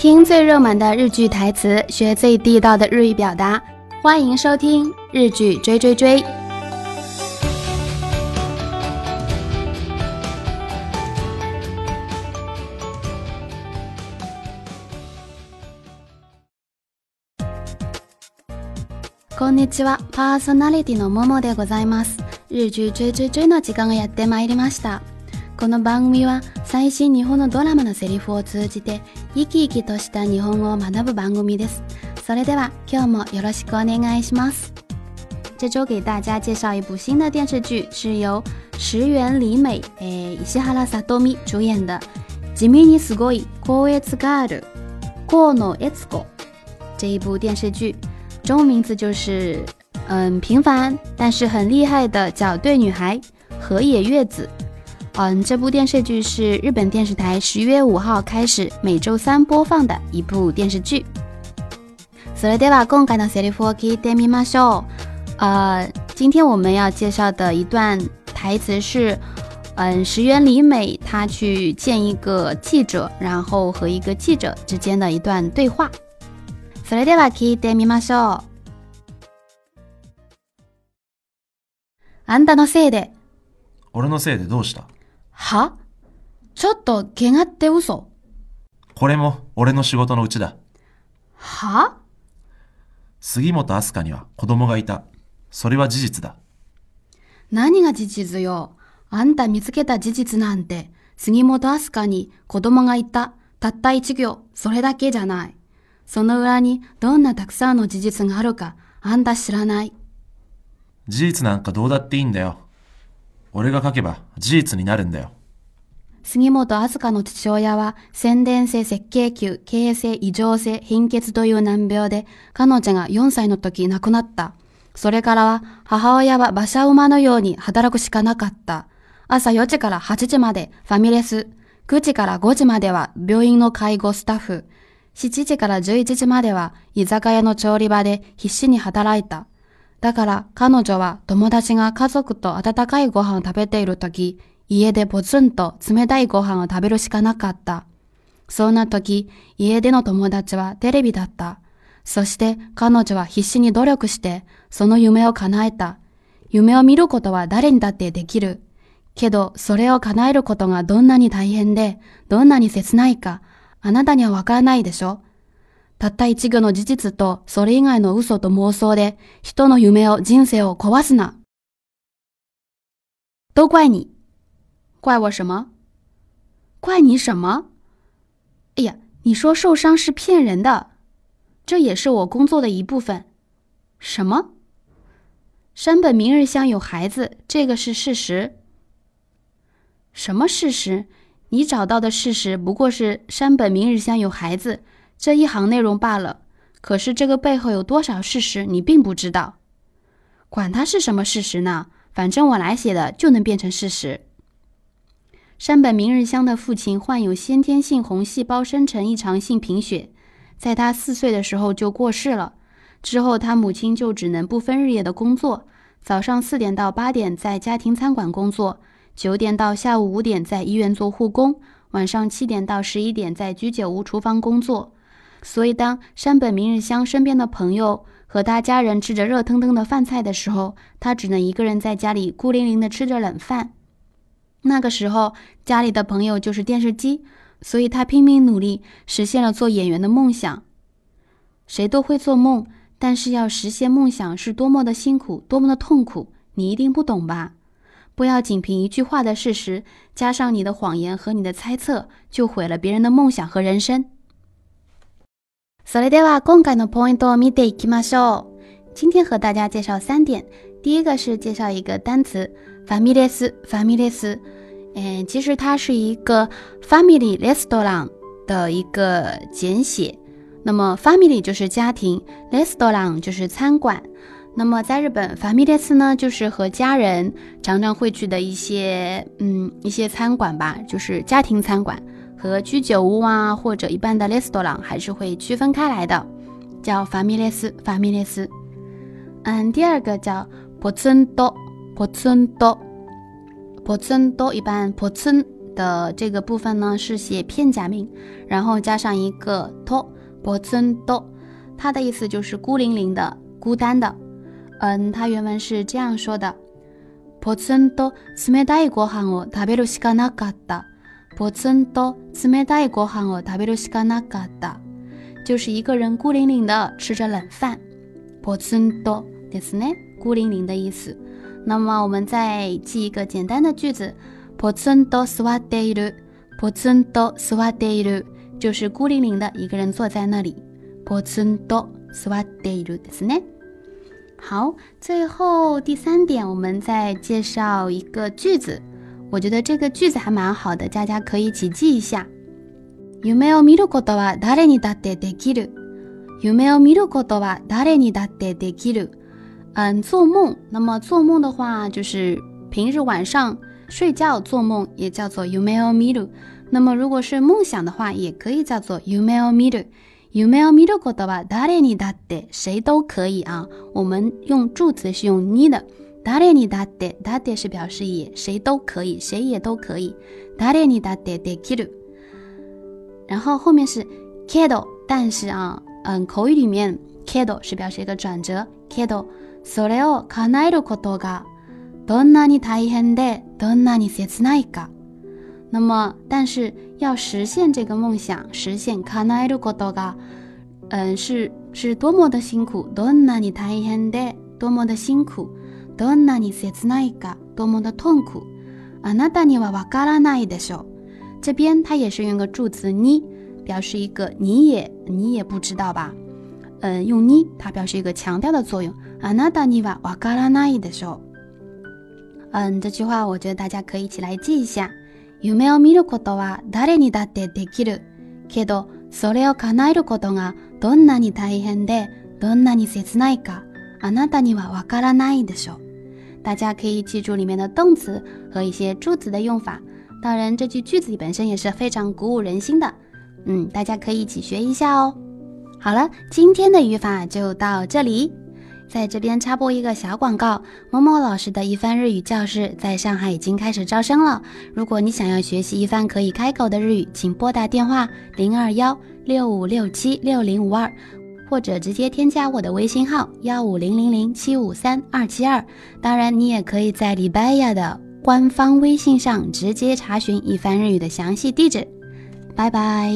听最热门的日剧台词，学最地道的日语表达，欢迎收听《日剧追追追》。こんにちは、パーソナリティのモモでございます。日剧追追追の時間やってまいりました。この番組は。最新日本のドラマのセリフを通じて生き生きとした日本語を学ぶ番組です。それでは今日もよろしくお願いします。这周给大家介绍一部新的电视剧，是由石原里美、诶石原さとみ主演的《地味にすごい高越ガール》河野悦子这一部电视剧，中文名字就是嗯平凡但是很厉害的角女孩野月子。嗯，这部电视剧是日本电视台十一月五号开始每周三播放的一部电视剧。呃，今天我们要介绍的一段台词是，嗯，石原里美她去见一个记者，然后和一个记者之间的一段对话。安达のせで、俺のせでどうした？はちょっと、怪我って嘘これも俺の仕事のうちだ。は杉本明日香には子供がいた。それは事実だ。何が事実よ。あんた見つけた事実なんて、杉本明日香に子供がいた。たった一行、それだけじゃない。その裏にどんなたくさんの事実があるか、あんた知らない。事実なんかどうだっていいんだよ。俺が書けば事実になるんだよ。杉本あずかの父親は宣伝性設計、球、形成異常性、貧血という難病で、彼女が4歳の時亡くなった。それからは母親は馬車馬のように働くしかなかった。朝4時から8時までファミレス、9時から5時までは病院の介護スタッフ、7時から11時までは居酒屋の調理場で必死に働いた。だから彼女は友達が家族と温かいご飯を食べている時、家でポツンと冷たいご飯を食べるしかなかった。そんな時、家での友達はテレビだった。そして彼女は必死に努力して、その夢を叶えた。夢を見ることは誰にだってできる。けど、それを叶えることがどんなに大変で、どんなに切ないか、あなたにはわからないでしょたった一言の事実とそれ以外の嘘と妄想で人の夢を人生を壊すな。都怪你，怪我什么？怪你什么？哎呀，你说受伤是骗人的，这也是我工作的一部分。什么？山本明日香有孩子，这个是事实。什么事实？你找到的事实不过是山本明日香有孩子。这一行内容罢了，可是这个背后有多少事实你并不知道。管它是什么事实呢，反正我来写的就能变成事实。山本明日香的父亲患有先天性红细胞生成异常性贫血，在他四岁的时候就过世了。之后他母亲就只能不分日夜的工作：早上四点到八点在家庭餐馆工作，九点到下午五点在医院做护工，晚上七点到十一点在居酒屋厨房工作。所以，当山本明日香身边的朋友和他家人吃着热腾腾的饭菜的时候，他只能一个人在家里孤零零的吃着冷饭。那个时候，家里的朋友就是电视机，所以他拼命努力，实现了做演员的梦想。谁都会做梦，但是要实现梦想是多么的辛苦，多么的痛苦，你一定不懂吧？不要仅凭一句话的事实，加上你的谎言和你的猜测，就毁了别人的梦想和人生。所以では今回のポイントを見ていきましょう。今天和大家介绍三点，第一个是介绍一个单词“ e s families，嗯，其实它是一个 “family restaurant” 的一个简写。那么 “family” 就是家庭，“restaurant” 就是餐馆。那么在日本，“ i l i e s 呢，就是和家人常常会去的一些，嗯，一些餐馆吧，就是家庭餐馆。和居酒屋啊，或者一般的拉斯特朗还是会区分开来的，叫法米列斯，法米列斯。嗯，第二个叫波村多，波村多，波村多，一般波村的这个部分呢是写片假名，然后加上一个多，波村多，它的意思就是孤零零的，孤单的。嗯，它原文是这样说的：波村多，つめたいご飯を食べるしかなかった。波村多只没带一个行哦，大不了西嘎那嘎哒，就是一个人孤零零的吃着冷饭。波村多，这是呢，孤零零的意思。那么我们再记一个简单的句子：波村多斯瓦德伊鲁，波村多斯瓦德伊鲁，就是孤零零的一个人坐在那里。波村多斯瓦德伊鲁，这是呢。好，最后第三点，我们再介绍一个句子。我觉得这个句子还蛮好的，大家可以一起记一下。有没有米路过的吧？打雷你打的得记得。有没有米路过的吧？打雷你打的得嗯，做梦。那么做梦的话，就是平日晚上睡觉做梦也叫做有没有米那么如果是梦想的话，也可以叫做有没有米路。有没有米路过的吧？打雷你谁都可以啊。我们用助词是用呢的。达列尼达德达德是表示也谁都可以谁也都可以。达列尼达德 de kido，然后后面是 kado，但是啊，嗯，口语里面 kado 是表示一个转折。kado，所以哦，卡奈鲁可多嘎，多纳尼太很的，多纳尼是哪一个？那么，但是要实现这个梦想，实现卡奈鲁可多嘎，嗯，是是多么的辛苦，多纳尼太很的，多么的辛苦。どんなに切ないか、多么的痛苦。あなたにはわからないでしょう。这边它也是用个助词に表示一个你也你也不知道吧。嗯，用に它表示一个强调的作用。あなたにはわからないでしょう。嗯，这句话我觉得大家可以一起来记一下。夢を見ることは誰にだってできる。けど、それを叶えることがどんなに大変で、どんなに切ないか。にはわからないでし的う。大家可以记住里面的动词和一些助词的用法。当然，这句句子本身也是非常鼓舞人心的。嗯，大家可以一起学一下哦。好了，今天的语法就到这里。在这边插播一个小广告：某某老师的一番日语教室在上海已经开始招生了。如果你想要学习一番可以开口的日语，请拨打电话零二幺六五六七六零五二。或者直接添加我的微信号幺五零零零七五三二七二，当然你也可以在 l 拜亚的官方微信上直接查询一番日语的详细地址。拜拜。